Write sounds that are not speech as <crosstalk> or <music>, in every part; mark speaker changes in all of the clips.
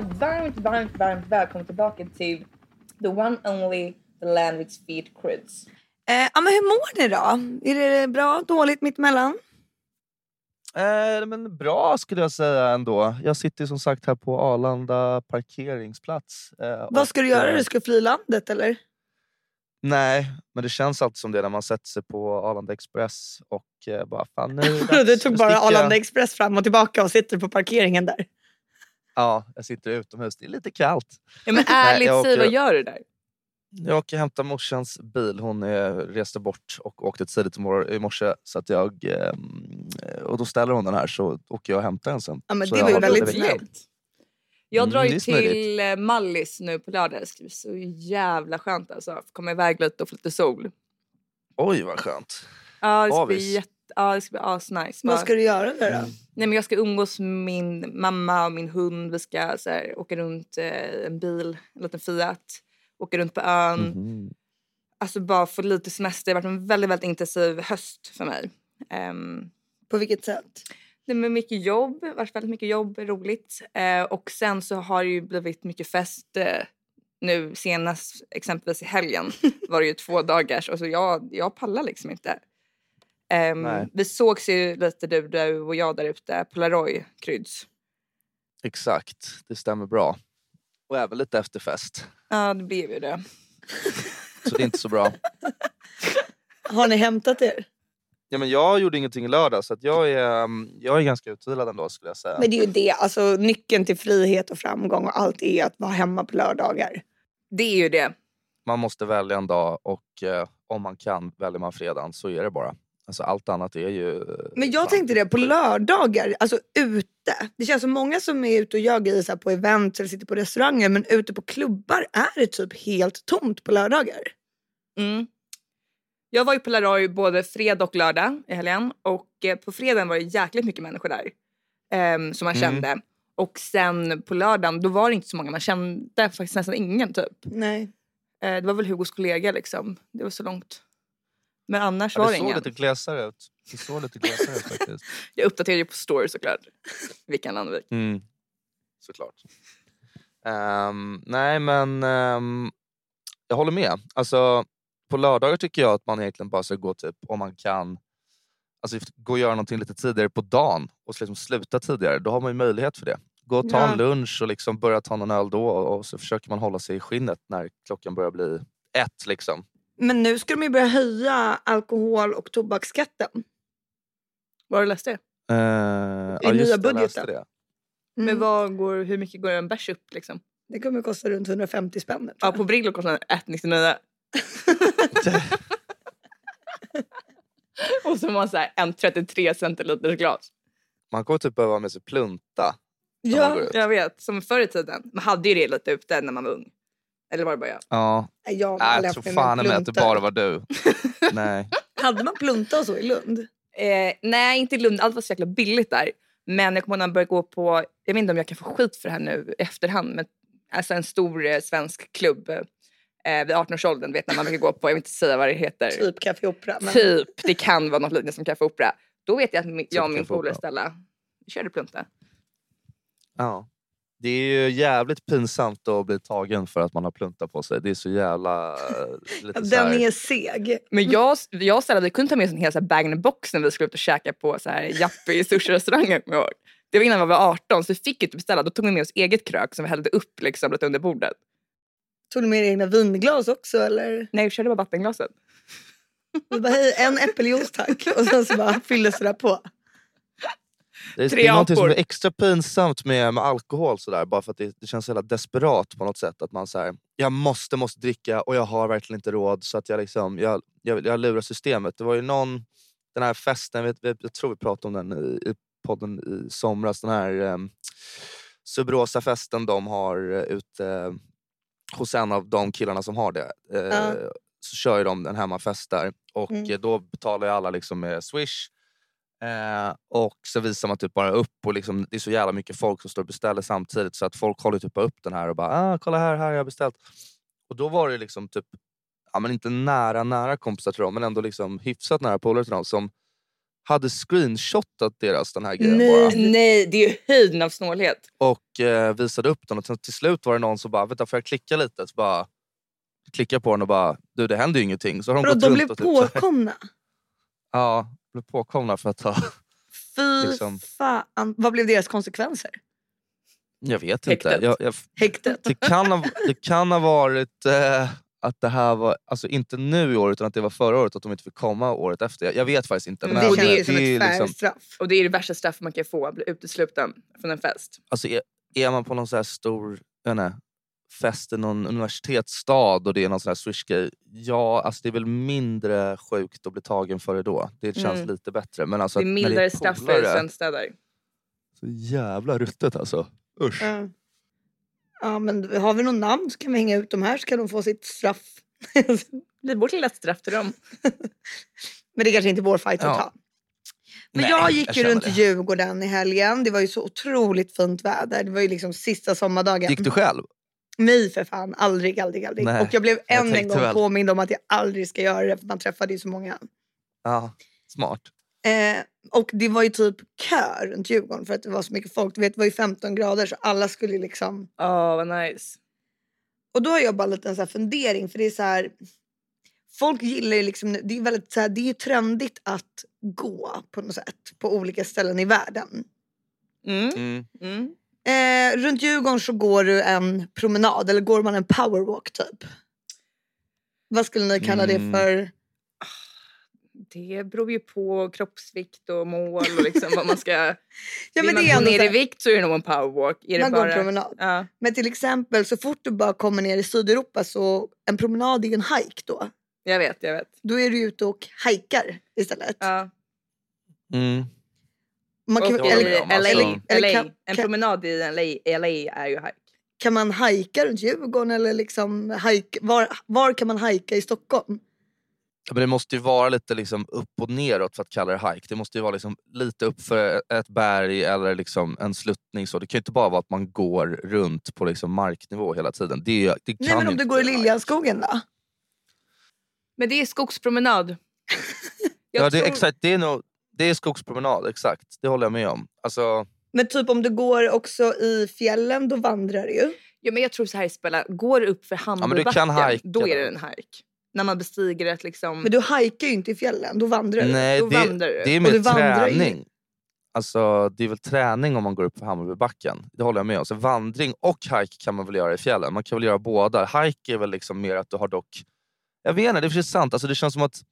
Speaker 1: Varmt, varmt, varmt välkomna tillbaka till the one only, the land with speed crids.
Speaker 2: Eh, ja, men hur mår ni då? Är det bra, dåligt, mittemellan?
Speaker 3: Eh, men bra skulle jag säga ändå. Jag sitter som sagt här på Arlanda parkeringsplats. Eh,
Speaker 2: Vad ska du göra?
Speaker 3: eh,
Speaker 2: Du ska fly landet eller?
Speaker 3: Nej, men det känns alltid som det när man sätter sig på Arlanda Express och eh, bara fan nu.
Speaker 2: Du <laughs> tog bara. Arlanda Express fram och tillbaka och sitter på parkeringen där.
Speaker 3: Ja, jag sitter utomhus. Det är lite kallt.
Speaker 4: Ja, men <laughs>
Speaker 3: Nej,
Speaker 4: ärligt, säg
Speaker 3: åker-
Speaker 4: vad gör du där?
Speaker 3: Jag åker och hämtar morsans bil. Hon eh, reste bort och åkte tidigt i mor- i morse. Så att jag, eh, och då ställer hon den här så åker jag och hämtar den sen.
Speaker 2: Ja, men
Speaker 3: Så
Speaker 2: det var ju väldigt snällt.
Speaker 4: Jag
Speaker 3: Mm,
Speaker 4: drar
Speaker 3: smidigt.
Speaker 4: till eh, Mallis nu på lördag. Det ska bli så jävla skönt alltså. Komma iväg lite och få lite sol.
Speaker 3: Oj vad skönt.
Speaker 4: Ja, det ska bli jätte... Ja, det ska bli asnice.
Speaker 2: Vad ska du göra där då?
Speaker 4: Nej, men jag ska umgås med min mamma och min hund. Vi ska så här, åka runt eh, en bil, en liten Fiat. Åka runt på ön.
Speaker 3: Mhm.
Speaker 4: Alltså bara få lite semester. Det har varit en väldigt, väldigt intensiv höst för mig. Um,
Speaker 2: På vilket sätt?
Speaker 4: det med mycket jobb, det har varit väldigt mycket jobb, roligt. Eh, och sen så har det ju blivit mycket fest eh, nu senast exempelvis i helgen <laughs> var det ju två dagars och så jag, jag pallar liksom inte. Ehm,
Speaker 3: Nej.
Speaker 4: vi sågs ju lite du, du och jag där ute, Polaroid Kryds.
Speaker 3: Exakt, det stämmer bra. Och även lite efterfest.
Speaker 4: Ja det blev ju det.
Speaker 3: Så det är inte så bra. <laughs>
Speaker 2: Har ni hämtat er?
Speaker 3: Ja, men jag gjorde ingenting i lördag så att jag, är, um, jag är ganska utvilad ändå skulle jag säga.
Speaker 2: Men det är ju det, alltså nyckeln till frihet och framgång och allt är att vara hemma på lördagar.
Speaker 4: Det är ju det.
Speaker 3: Man måste välja en dag och eh, om man kan väljer man fredagen så är det bara. Alltså, allt annat är ju... eh,
Speaker 2: Men jag tänkte det, på lördagar, alltså ute. Det känns som många som är ute och gör grejer så här på event eller sitter på restauranger men ute på klubbar är det typ helt tomt på lördagar.
Speaker 4: Mm. Jag var ju på Polaroid både fredag och lördag i helgen och eh, på fredagen var det jäkligt mycket människor där ehm, som man
Speaker 3: Mm.
Speaker 4: kände. Och sen på lördagen då var det inte så många, man kände faktiskt nästan ingen typ.
Speaker 2: Nej.
Speaker 4: Eh, det var väl Hugos kollega liksom, det var så långt. Men annars
Speaker 3: Ja,
Speaker 4: var
Speaker 3: det
Speaker 4: det
Speaker 3: såg
Speaker 4: ingen.
Speaker 3: lite glesare ut. Det såg lite glesare ut <laughs> faktiskt.
Speaker 4: Jag uppdaterade ju på story såklart. Vilken Landvik.
Speaker 3: Mm. Såklart. Ehm, nej men ehm, jag håller med. Alltså, på lördagar tycker jag att man egentligen bara ska gå typ om man kan alltså, gå och göra någonting lite tidigare på dagen och liksom sluta tidigare. Då har man ju möjlighet för det. Gå och ta
Speaker 2: Ja.
Speaker 3: en lunch och liksom börja ta någon öl då och så försöker man hålla sig i skinnet när klockan börjar bli ett. Liksom.
Speaker 2: Men nu ska de ju börja höja alkohol och tobaksskatten.
Speaker 4: Var du läste det?
Speaker 3: Uh,
Speaker 2: I nya budgeten.
Speaker 3: Det.
Speaker 2: Mm.
Speaker 4: Men vad går, hur mycket går en bärs upp liksom?
Speaker 2: Det kommer kosta runt 150 spänn. tror
Speaker 4: Ja
Speaker 2: jag.
Speaker 4: på Brillo kostar den 1,99. <laughs> och så har man så här en 33 centiliters glas.
Speaker 3: Man kommer typ behöva med sig plunta.
Speaker 2: ja.
Speaker 4: Jag vet, som förr i tiden. Man hade ju det lite ute när man var ung. Eller var det bara jag?
Speaker 3: Ja.
Speaker 2: Jag, har
Speaker 3: Nej,
Speaker 2: aldrig
Speaker 3: jag tror
Speaker 2: med
Speaker 3: fan mig att det bara var du. <laughs> Nej.
Speaker 2: Hade man plunta och så i Lund?
Speaker 4: Eh, nej, inte i Lund. Allt var så jäkla billigt där. Men jag kommer ihåg när man började gå på, jag vet inte om jag kan få skit för det här nu i efterhand, men alltså en stor eh, svensk klubb eh, vid 18-årsåldern, vet när man brukar gå på, jag vill inte säga vad det heter.
Speaker 2: Typ Café Opera. Men...
Speaker 4: Typ, det kan vara något liknande som Café Opera. Då vet jag att min, jag och min polare Stella körde plunta.
Speaker 3: Ja. Det är ju jävligt pinsamt att bli tagen för att man har plunta på sig. Det är så jävla... eh, Lite så
Speaker 2: Den
Speaker 3: här-
Speaker 2: är seg.
Speaker 4: Men jag, jag och vi kunde ta med oss en hel bag-in-box när vi skulle ut och käka på så här sushi-restauranger. ihåg. Det var innan vi var 18 så vi fick inte beställa. Då tog vi med oss eget krök som vi hällde upp liksom, lite under bordet.
Speaker 2: Tog du med dig egna vinglas också eller?
Speaker 4: Nej, vi körde bara vattenglaset.
Speaker 2: Du bara, hej, en äppeljuice tack. Och sen så bara fylldes det där på.
Speaker 3: Det är, det är något som är extra pinsamt med, med alkohol sådär, bara för att det, det känns så desperat på något sätt. Att man säger jag måste, måste dricka och jag har verkligen inte råd så att jag liksom, jag, jag, jag lurar systemet. Det var ju någon, den här festen, jag, jag tror vi pratade om den i, i podden i somras, den här um, Subrosa-festen de har eh, ute eh, hos en av de killarna som har det. Eh,
Speaker 2: Ja.
Speaker 3: Så kör ju de en hemmafest där och
Speaker 2: Mm.
Speaker 3: eh, då betalar ju alla liksom med swish. Eh, och så visar man typ bara upp och liksom, det är så jävla mycket folk som står och beställer samtidigt så att folk håller typ bara upp den här och bara ah, kolla här, här har jag beställt. Och då var det liksom typ, ja men inte nära nära kompisar till dem men ändå liksom hyfsat nära polare till dem som hade screenshotat deras den här grejen
Speaker 4: Nej,
Speaker 3: bara.
Speaker 4: nej, det är ju höjden av snålhet.
Speaker 3: Och eh, visade upp den. Och till, till slut var det någon som bara, vänta får jag klicka lite? Så bara klickar på den och bara, du det händer ju ingenting. Så har de
Speaker 2: Bro,
Speaker 3: gått
Speaker 2: de
Speaker 3: runt
Speaker 2: blev
Speaker 3: och typ,
Speaker 2: påkomna. <laughs>
Speaker 3: Ja, blev påkomna för att ha... <laughs>
Speaker 2: Fy
Speaker 3: Liksom.
Speaker 2: fan. Vad blev deras konsekvenser?
Speaker 3: Jag vet
Speaker 4: Häktet.
Speaker 3: inte. Jag, jag,
Speaker 2: Häktet?
Speaker 3: det, kan ha, det kan ha varit eh, att det här var, alltså inte nu i år utan att det var förra året att de inte fick komma året efter. Jag, jag vet faktiskt inte.
Speaker 4: Men
Speaker 3: Men
Speaker 2: det känns
Speaker 3: det,
Speaker 2: ju som
Speaker 3: det är
Speaker 2: ett
Speaker 3: liksom,
Speaker 2: straff.
Speaker 4: Och det är det värsta straff man kan få, att bli utesluten från en fest.
Speaker 3: alltså är, är man på någon så här stor jag vet inte, fest i någon universitetsstad och det är någon sån här swish-grej. Ja, alltså det är väl mindre sjukt att bli tagen för det då. Det känns
Speaker 4: Mm.
Speaker 3: lite bättre. Men alltså
Speaker 4: det är mildare straff för svenskstäder.
Speaker 3: Så jävla ruttet alltså. Usch.
Speaker 2: Ja. ja, men har vi någon namn så kan vi hänga ut dem här så kan de få sitt straff. <laughs>
Speaker 4: Det blir vårt lilla straff till dem. <laughs>
Speaker 2: men det är kanske inte är vår fight att
Speaker 3: Ja.
Speaker 2: ta. Men
Speaker 3: Nej,
Speaker 2: jag gick ju runt
Speaker 3: det.
Speaker 2: Djurgården i helgen. Det var ju så otroligt fint väder. Det var ju liksom sista sommardagen.
Speaker 3: Gick du själv?
Speaker 2: Nej för fan, aldrig, aldrig, aldrig.
Speaker 3: Nej,
Speaker 2: och jag blev
Speaker 3: jag
Speaker 2: än en
Speaker 3: tänkte
Speaker 2: gång
Speaker 3: väl.
Speaker 2: påmind om att jag aldrig ska göra det för man träffade ju så många.
Speaker 3: Ja, smart.
Speaker 2: Eh, och det var ju typ kö runt Djurgården för att det var så mycket folk. Du vet, det var ju 15 grader så alla skulle liksom...
Speaker 4: Åh, vad nice.
Speaker 2: Och då har jag bara lite en så här fundering för det är så här... Folk gillar ju liksom, det är väldigt så här, det är ju trendigt att gå på något sätt på olika ställen i världen.
Speaker 4: Mm.
Speaker 3: Mm.
Speaker 4: Mm.
Speaker 2: Eh, runt Djurgården så går du en promenad eller går man en powerwalk typ? Vad skulle ni kalla det
Speaker 3: Mm.
Speaker 2: för?
Speaker 4: Det beror ju på kroppsvikt och mål och liksom vad man ska... <laughs>
Speaker 2: Ja,
Speaker 4: Vill
Speaker 2: men
Speaker 4: man
Speaker 2: det är
Speaker 4: gå ner i vikt så är det nog en powerwalk. Är det
Speaker 2: man går
Speaker 4: bara...
Speaker 2: en promenad.
Speaker 4: Ja.
Speaker 2: Men till exempel så fort du bara kommer ner i Sydeuropa så en promenad är ju en hike då.
Speaker 4: Jag vet, jag vet.
Speaker 2: Då är du ute och hajkar istället.
Speaker 4: Ja.
Speaker 3: Mm.
Speaker 2: Man kan,
Speaker 3: Och eller-
Speaker 4: LA,
Speaker 2: eller
Speaker 4: LA.
Speaker 2: kan-
Speaker 4: en promenad i LA, LA är ju hike.
Speaker 2: kan man hajka runt Djurgården eller liksom hajka, var, var kan man hajka i Stockholm?
Speaker 3: Ja, Men det måste ju vara lite liksom upp och neråt för att kalla det hike. Det måste ju vara liksom lite upp för ett berg eller liksom en sluttning. Så. Det kan ju inte bara vara att man går runt på liksom marknivå hela tiden. Det, det kan
Speaker 2: Nej men om du går i
Speaker 3: hike.
Speaker 2: Liljanskogen då?
Speaker 4: Men det är skogspromenad. <laughs>
Speaker 3: Ja, det,
Speaker 4: tror-
Speaker 3: exakt, det, är nog, det är skogspromenad, exakt. Det håller jag med om. Alltså,
Speaker 2: Men typ om du går också i fjällen då vandrar du ju.
Speaker 4: Ja, men jag tror så här spelar. Går det upp för
Speaker 3: du
Speaker 4: Hammarbacken,
Speaker 3: kan hajka
Speaker 4: då är det en hike. När man bestiger ett liksom...
Speaker 2: Men du hajkar ju inte i fjällen, då vandrar du.
Speaker 3: nej,
Speaker 4: då
Speaker 3: det,
Speaker 4: vandrar du.
Speaker 3: det är
Speaker 2: du
Speaker 3: mer träning. Alltså, det är väl träning om man går upp för Hammarbybacken. Det håller jag med om. Så vandring och hike kan man väl göra i fjällen. Man kan väl göra båda. Hike är väl liksom mer att du har dock... Jag vet inte, det är precis sant. Alltså, det känns som att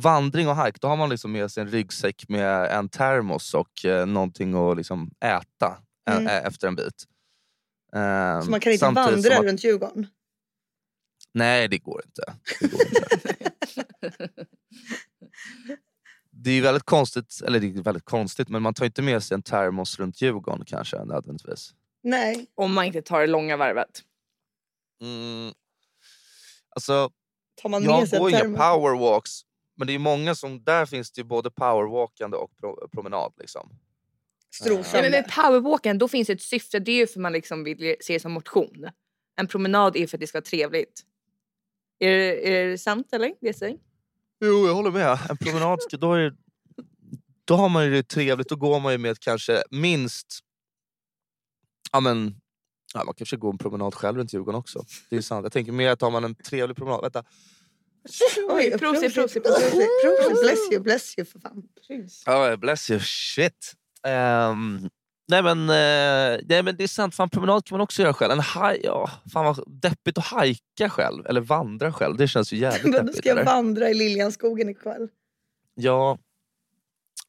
Speaker 3: vandring och hike, då har man liksom med sig en ryggsäck med en termos och eh, någonting att liksom äta eh,
Speaker 2: Mm.
Speaker 3: eh, efter en bit. Ehm,
Speaker 2: Så man kan inte vandra
Speaker 3: att-
Speaker 2: runt Djurgården.
Speaker 3: Nej, det går inte. Det, går inte. <laughs> det är väldigt konstigt, eller det är väldigt konstigt, men man tar inte med sig en termos runt Djurgården kanske nödvändigtvis.
Speaker 2: Nej.
Speaker 4: Om man inte tar det långa varvet.
Speaker 3: Mm. Alltså,
Speaker 2: Tar man med
Speaker 3: jag
Speaker 2: sig
Speaker 3: går inga powerwalks, men det är många som, där finns det ju både powerwalkande och pro, promenad. Liksom.
Speaker 4: Ja, men med powerwalken då finns det ett syfte. Det är ju för man liksom vill se det som motion. En promenad är för att det ska vara trevligt. Är det, är det sant eller? Det säger?
Speaker 3: Jo, jag håller med. En promenad, ska- då, är, då har man ju det trevligt. Då går man ju med kanske minst... Ja, men, ja, man kanske går en promenad själv runt Djurgården också. Det är sant. Jag tänker mer att har man en trevlig promenad... Vänta.
Speaker 2: Oj,
Speaker 4: prosit, prosit,
Speaker 2: prosit. Bless you, bless you för fan.
Speaker 3: Oh, bless you. Shit. Ehm, nej, men, eh, nej men det är sant, fan, promenad kan man också göra själv. En haj, ja, fan vad deppigt att hajka själv, eller vandra själv. Det känns ju jävligt
Speaker 2: Men då
Speaker 3: deppigt.
Speaker 2: ska jag
Speaker 3: eller?
Speaker 2: vandra i Liljanskogen ikväll.
Speaker 3: Ja,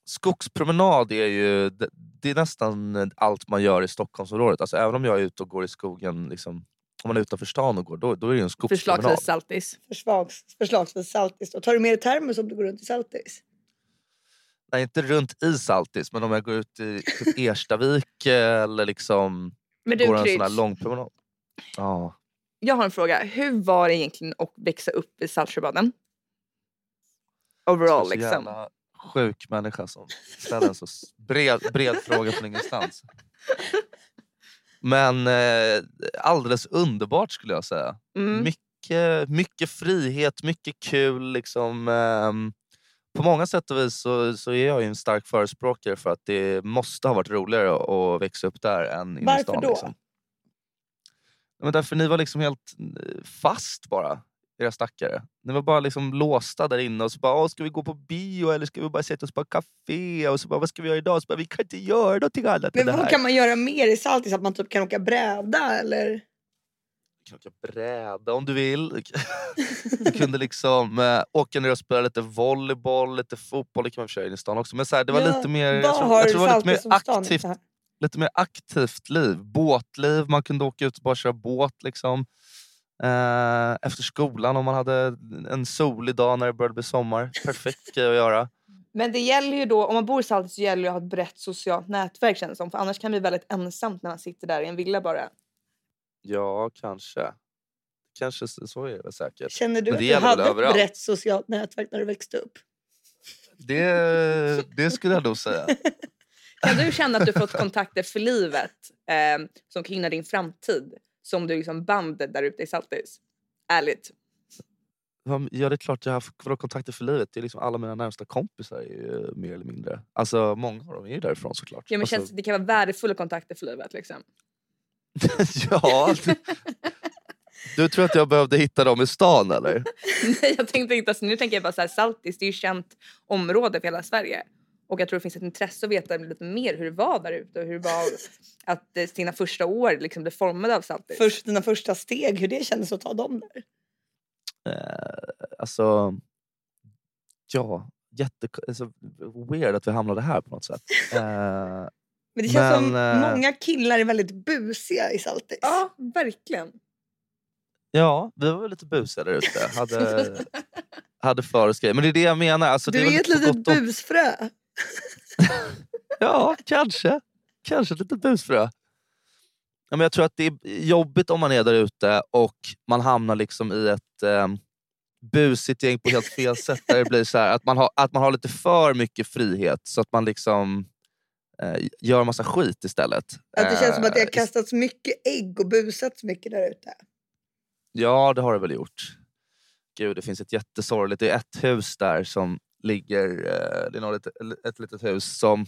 Speaker 3: skogspromenad är ju det, det är nästan allt man gör i Stockholmsområdet. Alltså, även om jag är ute och går i skogen, liksom, om man är utanför stan och går, då, då är det ju en skogspromenad.
Speaker 4: Förslagsvis saltis.
Speaker 2: Förslags, förslagsvis Saltis. då. Tar du med dig termos om du går runt i Saltis?
Speaker 3: Nej, inte runt i Saltis, men om jag går ut i typ <laughs> Erstavik eller liksom
Speaker 4: Men du
Speaker 3: går en sån här lång promenad. Ja.
Speaker 4: jag har en fråga. Hur var det egentligen att växa upp i Saltsjöbaden? Overall
Speaker 3: Så
Speaker 4: liksom.
Speaker 3: sjuk människa som ställer en så bred, bred fråga från ingenstans. <laughs> Men eh, alldeles underbart skulle jag säga.
Speaker 4: Mm.
Speaker 3: Mycket, mycket frihet, mycket kul. Liksom, ehm, på många sätt och vis så, så är jag en stark förespråkare för att det måste ha varit roligare att, växa upp där än inne i
Speaker 2: Varför
Speaker 3: stan.
Speaker 2: då?
Speaker 3: Liksom. Men därför ni var liksom helt eh, fast bara, era stackare. Ni var bara liksom låsta där inne och så bara, ska vi gå på bio eller ska vi bara sätta oss på café? Och så bara, vad ska vi göra idag? Så bara, vi kan inte göra någonting annat
Speaker 2: Men vad kan man göra mer i Saltis? Att man typ kan åka bräda eller?
Speaker 3: Du kan åka bräda om du vill. Du kunde liksom eh, åka ner och spela lite volleyboll, lite fotboll. Det kan man köra in i stan också. Men så här, det var
Speaker 2: Ja,
Speaker 3: lite mer, jag
Speaker 2: Vad
Speaker 3: tror,
Speaker 2: har
Speaker 3: jag tror det var lite
Speaker 2: Saltis
Speaker 3: mer
Speaker 2: som stan
Speaker 3: aktivt lite mer aktivt liv. Båtliv, man kunde åka ut och bara köra båt. Liksom. Eh, efter skolan om man hade en solig dag när det började bli sommar. Perfekt grej att göra.
Speaker 4: Men det gäller ju då, om man bor i Saltis så gäller det att ha ett brett socialt nätverk känns det som. För annars kan det bli väldigt ensamt när man sitter där i en villa bara.
Speaker 3: Ja, kanske. Kanske så är det väl säkert.
Speaker 2: Känner du
Speaker 3: Men
Speaker 2: att du hade ett
Speaker 3: överallt.
Speaker 2: brett socialt nätverk när du växte upp?
Speaker 3: Det, det skulle jag nog säga. <laughs>
Speaker 4: Kan du känna att du fått kontakter för livet eh, som kan gynna din framtid? Som du liksom band där ute i Saltis? Ärligt.
Speaker 3: Ja, det är klart jag har haft kontakter för livet. Det är liksom alla mina närmsta kompisar är ju mer eller mindre. Alltså många av dem är ju därifrån såklart.
Speaker 4: Ja, men
Speaker 3: alltså,
Speaker 4: känns, det kan vara värdefulla kontakter för livet. Liksom. <laughs>
Speaker 3: ja. Du tror att jag behövde hitta dem i stan eller? <laughs>
Speaker 4: Nej, jag tänkte inte, alltså, nu tänker jag bara så här, Saltis, det är ju känt område för hela Sverige. Och jag tror det finns ett intresse att veta lite mer hur det var där ute och hur det var att eh, sina första år liksom blev formade av Saltis.
Speaker 2: Först dina första steg, hur det kändes att ta dem där?
Speaker 3: Eh, alltså, ja, jätte, alltså, weird att vi hamnade här på något sätt. <laughs> Eh,
Speaker 2: Men det känns som
Speaker 3: Men, eh,
Speaker 2: många killar är väldigt busiga i Saltis.
Speaker 4: Ja, verkligen.
Speaker 3: ja, vi var väl lite busiga där ute. Hade, <laughs> hade för oss grejer. Men det är det jag menar. Alltså,
Speaker 2: du
Speaker 3: det är,
Speaker 2: är ett
Speaker 3: på
Speaker 2: litet busfrö. <laughs>
Speaker 3: Ja, kanske. Kanske ett litet busfrö. Ja, men jag tror att det är jobbigt om man är där ute och man hamnar liksom i ett eh, busigt gäng på helt fel sätt. Där det blir så här, att, man har, att man har lite för mycket frihet så att man liksom eh, gör massa skit istället.
Speaker 2: Att det känns som att det har
Speaker 3: Eh,
Speaker 2: kastats mycket ägg och busats mycket där ute.
Speaker 3: Ja, det har det väl gjort. Gud, det finns ett jättesorgligt... Det är ett hus där som ligger... Eh, det är något, ett litet hus som...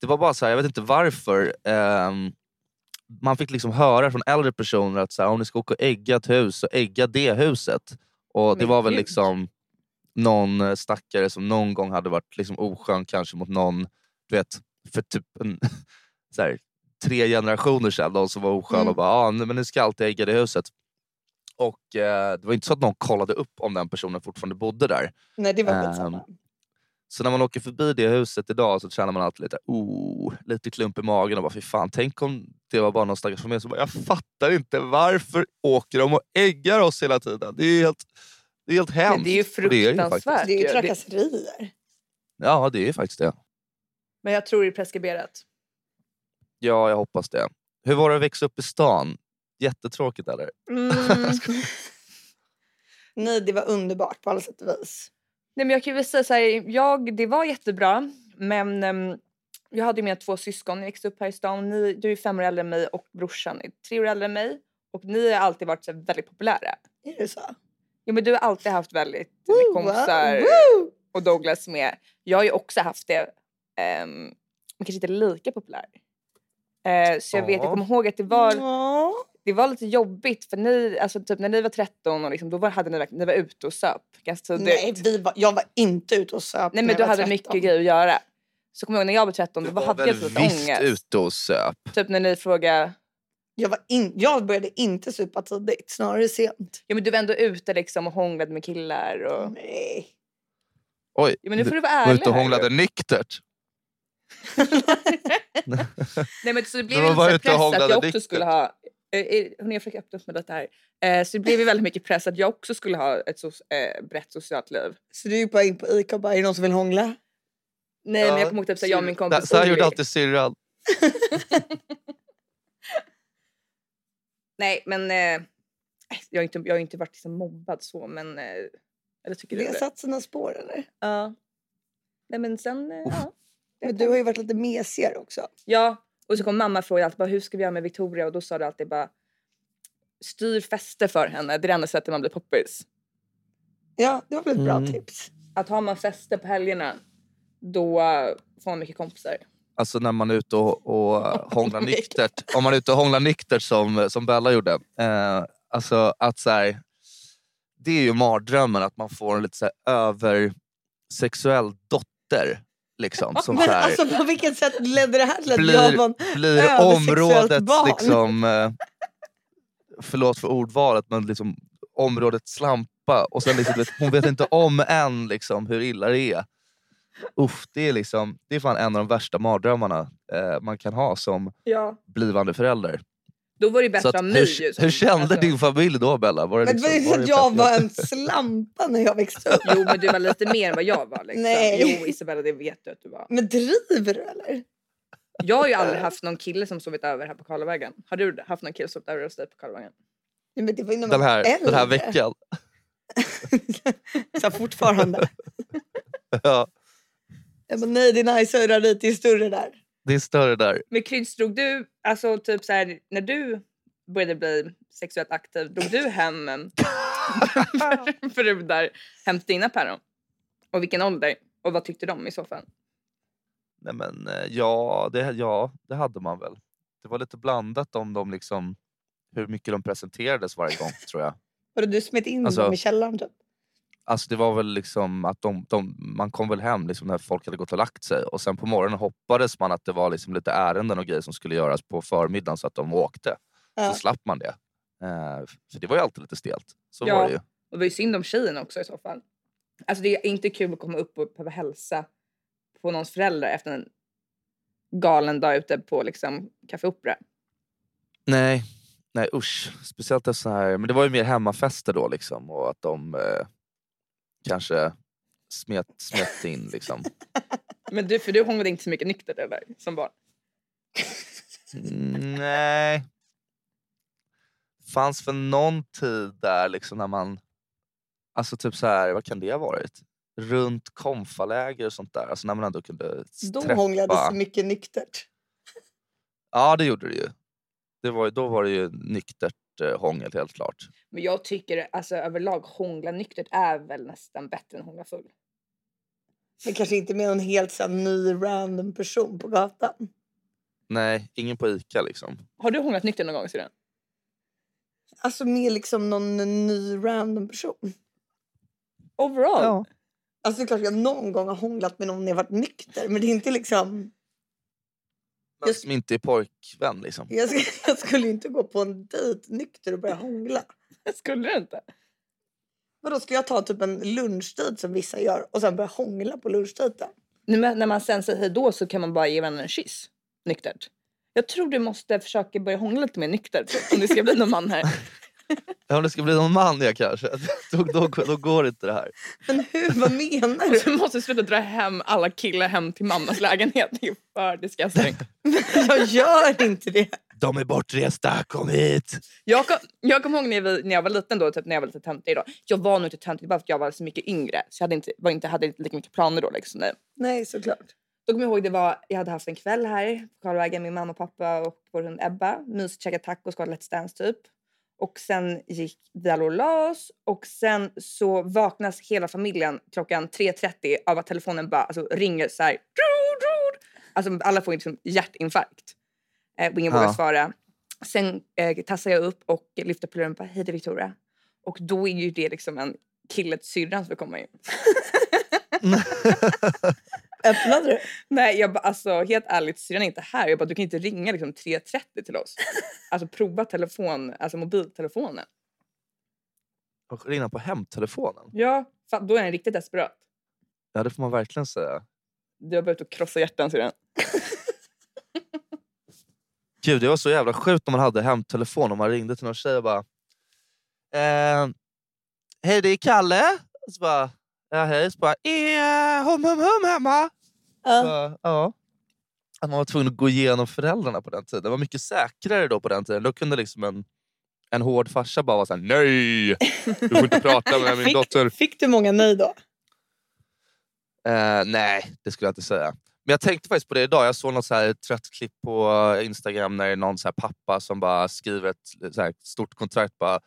Speaker 3: Det var bara så här, jag vet inte varför. ehm, man fick liksom höra från äldre personer att så här, om ni ska åka och ägga ett hus, så ägga det huset. Och det var väl
Speaker 4: gud.
Speaker 3: liksom någon eh, stackare som någon gång hade varit liksom oskön kanske mot någon, du vet, för typ en, <laughs> så här, tre generationer sedan. Någon som var oskön
Speaker 2: Mm.
Speaker 3: och bara, ah, men ni ska alltid ägga det huset. Och eh, det var inte så att någon kollade upp om den personen fortfarande bodde där.
Speaker 2: Nej, det var skitsamma.
Speaker 3: Så när man åker förbi det huset idag så känner man alltid lite, oh, lite klump i magen och bara fy fan, tänk om det var bara någon stackars familj som bara, jag fattar inte varför åker de och äggar oss hela tiden? Det är helt, det är helt hemskt.
Speaker 4: Men det är ju
Speaker 3: Och det är det ju
Speaker 4: fruktansvärt.
Speaker 3: faktiskt.
Speaker 2: Det är ju trakasserier.
Speaker 3: Ja, det är faktiskt det.
Speaker 4: Men jag tror det är preskriberat.
Speaker 3: Ja, jag hoppas det. Hur var det att växa upp i stan? Jättetråkigt eller?
Speaker 2: Mm. <laughs> Nej, det var underbart på alla sätt och vis.
Speaker 4: Nej, men jag kan väl säga så här, jag, det var jättebra men ehm, jag hade ju mina två syskon, jag växte upp här i stan. Ni, du är fem år äldre än mig och brorsan är tre år äldre än mig. Och ni har alltid varit så här, väldigt populära.
Speaker 2: Är det så?
Speaker 4: Ja, men du har alltid haft väldigt
Speaker 2: Woo, wow,
Speaker 4: kompisar och Douglas med. Jag har ju också haft det, um, men kanske inte lika populär. Eh, så jag vet, jag
Speaker 3: Ja.
Speaker 4: kommer ihåg att det var,
Speaker 2: Ja.
Speaker 4: Det var lite jobbigt för ni, alltså typ när ni var 13 och liksom, då var, hade ni, ni var ute och söp ganska tidigt.
Speaker 2: Nej, vi var, jag var inte ute och söp
Speaker 4: Nej men du
Speaker 2: var
Speaker 4: hade
Speaker 2: 13.
Speaker 4: mycket grejer att göra. Så kommer jag ihåg när jag var 13
Speaker 3: Du
Speaker 4: då
Speaker 3: var
Speaker 4: hade
Speaker 3: väl
Speaker 4: jag lite
Speaker 3: visst
Speaker 4: ångest.
Speaker 3: ute och söp?
Speaker 4: Typ när ni frågade,
Speaker 2: Jag, var in, jag började inte supa tidigt, snarare sent.
Speaker 4: ja men du var ändå ute liksom och hånglade med killar och...
Speaker 2: Nej.
Speaker 3: Oj,
Speaker 4: Ja, men nu får du vara
Speaker 3: var
Speaker 4: ärlig
Speaker 3: ute och
Speaker 4: här.
Speaker 3: hånglade nyktert. <laughs>
Speaker 4: Nej men så det <laughs> blev
Speaker 3: Du var ute och
Speaker 4: press att jag också
Speaker 3: nyktert.
Speaker 4: skulle ha... Eh, eh, Hörni jag försöker öppna upp mig lite här. Eh, så det blev ju väldigt mycket press att jag också skulle ha ett so brett socialt liv.
Speaker 2: Så du gick bara in på Ica och bara, är det någon som vill hångla?
Speaker 4: Nej men jag kommer ihåg typ såhär, jag och min kompis
Speaker 3: Så här gjorde alltid syrran. <laughs>
Speaker 4: Nej men eh, jag har inte, jag har inte varit liksom mobbad så men... Eh, eller tycker
Speaker 2: Det
Speaker 4: du
Speaker 2: har
Speaker 4: det?
Speaker 2: satt sina spår eller?
Speaker 4: Ja. Nej men sen, eh, ja.
Speaker 2: Men du har ju varit lite mesigare också.
Speaker 4: Ja, och så kom mamma och frågade alltid bara, hur ska vi göra med Victoria och då sa du alltid bara styr fester för henne, det är det enda sättet man blir poppis.
Speaker 2: Ja, det var väl ett bra
Speaker 3: Mm.
Speaker 2: tips.
Speaker 4: Att har man fester på helgerna då får man mycket kompisar.
Speaker 3: Alltså när man är ute och, och <laughs> hånglar nyktert. Om man är ute och hånglar nyktert som, som Bella gjorde. Eh, alltså att så här, Det är ju mardrömmen att man får en lite så här översexuell dotter. Liksom, som så
Speaker 2: Men
Speaker 3: här,
Speaker 2: alltså på vilket sätt ledde det här till att jag
Speaker 3: blir,
Speaker 2: en
Speaker 3: blir områdets
Speaker 2: barn?
Speaker 3: liksom, eh, förlåt för ordvalet, men liksom området slampa. Och sen liksom, hon vet inte om än liksom, hur illa det är. Uff, det, är liksom, det är fan en av de värsta mardrömmarna eh, man kan ha som
Speaker 4: Ja.
Speaker 3: blivande förälder.
Speaker 4: Då var det bättre
Speaker 3: Så att,
Speaker 4: av mig.
Speaker 3: hur,
Speaker 4: ju som-
Speaker 3: hur kände
Speaker 4: alltså-
Speaker 3: din familj då Bella? Var det
Speaker 2: Men
Speaker 3: liksom,
Speaker 2: var
Speaker 3: det
Speaker 2: att jag
Speaker 3: pepp-
Speaker 2: var en slampa när jag växte upp.
Speaker 4: Jo men du var lite mer än vad jag var. Liksom.
Speaker 2: Nej.
Speaker 4: Jo Isabella det vet du att du var.
Speaker 2: Men driver du eller?
Speaker 4: Jag har ju aldrig haft någon kille som sovit över här på Karlavägen. Har du haft någon kille som sovit över hos dig på Karlavägen?
Speaker 2: Nej, men det var
Speaker 3: den, här, den <laughs> här veckan.
Speaker 2: så fortfarande. <laughs>
Speaker 3: Ja,
Speaker 2: Jag bara, nej röra dit, det är större där.
Speaker 3: Det är större där.
Speaker 4: Men Kryds, drog du, alltså typ så här, när du började bli sexuellt aktiv, drog du hem brudar <laughs> hem till dina päron? Och vilken ålder? Och vad tyckte de i så fall?
Speaker 3: Nej, men, eh, ja, det, ja, det hade man väl. Det var lite blandat om de liksom, hur mycket de presenterades varje gång tror jag.
Speaker 2: Var det du smet in
Speaker 3: Alltså-
Speaker 2: dem i källaren typ?
Speaker 3: Alltså det var väl liksom att de, de, man kom väl hem liksom när folk hade gått och lagt sig och sen på morgonen hoppades man att det var liksom lite ärenden och grejer som skulle göras på förmiddagen så att de åkte.
Speaker 2: Ja.
Speaker 3: Så slapp man det. Eh, för det var ju alltid lite stelt. Så
Speaker 4: Ja.
Speaker 3: var det ju.
Speaker 4: Och det var ju synd om tjejen också i så fall. Alltså det är inte kul att komma upp och behöva hälsa på någons föräldrar efter en galen dag ute på liksom Café Opera.
Speaker 3: Nej, nej usch. Speciellt efter så här, men det var ju mer hemmafester då liksom och att de eh, kanske smet, smet in liksom. <laughs>
Speaker 4: Men du, för du hånglade inte så mycket nyktert eller? Som barn?
Speaker 3: Mm, Nej. Fanns för någon tid där liksom när man... Alltså typ så här, vad kan det ha varit? Runt konfaläger och sånt där. Alltså när man ändå kunde
Speaker 2: Då
Speaker 3: träffa.
Speaker 2: hånglades mycket nyktert.
Speaker 3: Ja det gjorde det ju. Det var, då var det ju nyktert eh, hångel helt klart.
Speaker 4: Men jag tycker alltså överlag hångla nyktert är väl nästan bättre än hångla full.
Speaker 2: Men kanske inte med en helt så här, ny random person på gatan.
Speaker 3: Nej, ingen på Ica liksom.
Speaker 4: Har du hånglat nykter någon gång syrran?
Speaker 2: Alltså med liksom någon ny random person.
Speaker 4: Overall?
Speaker 2: Alltså det är klart jag någon gång har hånglat med någon när jag varit nykter. Men det är inte liksom...
Speaker 3: Men
Speaker 2: Just-
Speaker 3: som inte är pojkvän liksom.
Speaker 2: Jag, sk- <laughs> jag skulle inte gå på en dejt nykter och börja hångla. <laughs>
Speaker 4: Skulle du inte?
Speaker 2: Vadå, ska jag ta typ en lunchdejt som vissa gör och sen börja hångla på lunchdejten?
Speaker 4: Nu, men när man sen säger hej då så kan man bara ge varandra en kyss. Nyktert. Jag tror du måste försöka börja hångla lite mer nyktert om det ska bli någon man här. <laughs>
Speaker 3: Ja, om det ska bli någon man ja kanske. <laughs> Då, då, då går inte det här.
Speaker 2: Men hur, vad menar du? <laughs>
Speaker 4: Du måste sluta dra hem alla killar hem till mammas lägenhet. Det är för disgusting.
Speaker 2: Jag gör inte det.
Speaker 3: De är bortresta, kom hit!
Speaker 4: Jag kom, jag kom ihåg när jag, var- när jag var liten då, typ när jag var lite töntig då. Jag var nog inte töntig bara för att jag var så mycket yngre. Så jag hade inte, var inte, hade inte lika mycket planer då. Liksom.
Speaker 2: Nej. Såklart.
Speaker 4: Då kommer jag ihåg det var, jag hade haft en kväll här på Karlvägen med mamma och pappa och vår hund Ebba. Mysigt, käkat tacos, kollade Let's Dance typ. Och sen gick alla och la oss och sen så vaknas hela familjen klockan 3.30 av att telefonen bara alltså, ringer så här. Alltså alla får liksom hjärtinfarkt. Eh, och ingen
Speaker 3: Ja.
Speaker 4: vågar svara. Sen eh, tassar jag upp och lyfter på luren och bara hej det är Victoria. Och då är ju det liksom en kille till syrran som komma in. <laughs> <laughs> <laughs>
Speaker 2: Öppnade du? <laughs>
Speaker 4: Nej, jag bara, alltså helt ärligt, syrran är inte här. Jag bara, du kan inte ringa liksom 3.30 till oss. <laughs> Alltså prova telefon, alltså mobiltelefonen.
Speaker 3: Och ringa på hemtelefonen.
Speaker 4: Ja, fan, då är den riktigt desperat.
Speaker 3: Ja det får man verkligen säga.
Speaker 4: Du har börjat att krossa hjärtan syrran. <laughs>
Speaker 3: Gud det var så jävla sjukt om man hade hemtelefon och man ringde till någon tjej och bara eh, Hej det är Kalle. Och så bara, hej. Så bara, hum hum hum hemma?
Speaker 2: Ja.
Speaker 3: Bara, ja. Att man var tvungen att gå igenom föräldrarna på den tiden. Det var mycket säkrare då på den tiden. Då kunde liksom en, en hård farsa bara vara såhär nej! Du får inte prata med min <laughs> dotter.
Speaker 2: Fick, fick du många nej då?
Speaker 3: Eh, nej, det skulle jag inte säga. Men jag tänkte faktiskt på det idag. Jag såg något så här trött klipp på Instagram när det är någon så här pappa som bara skriver ett så stort kontrakt. Bara,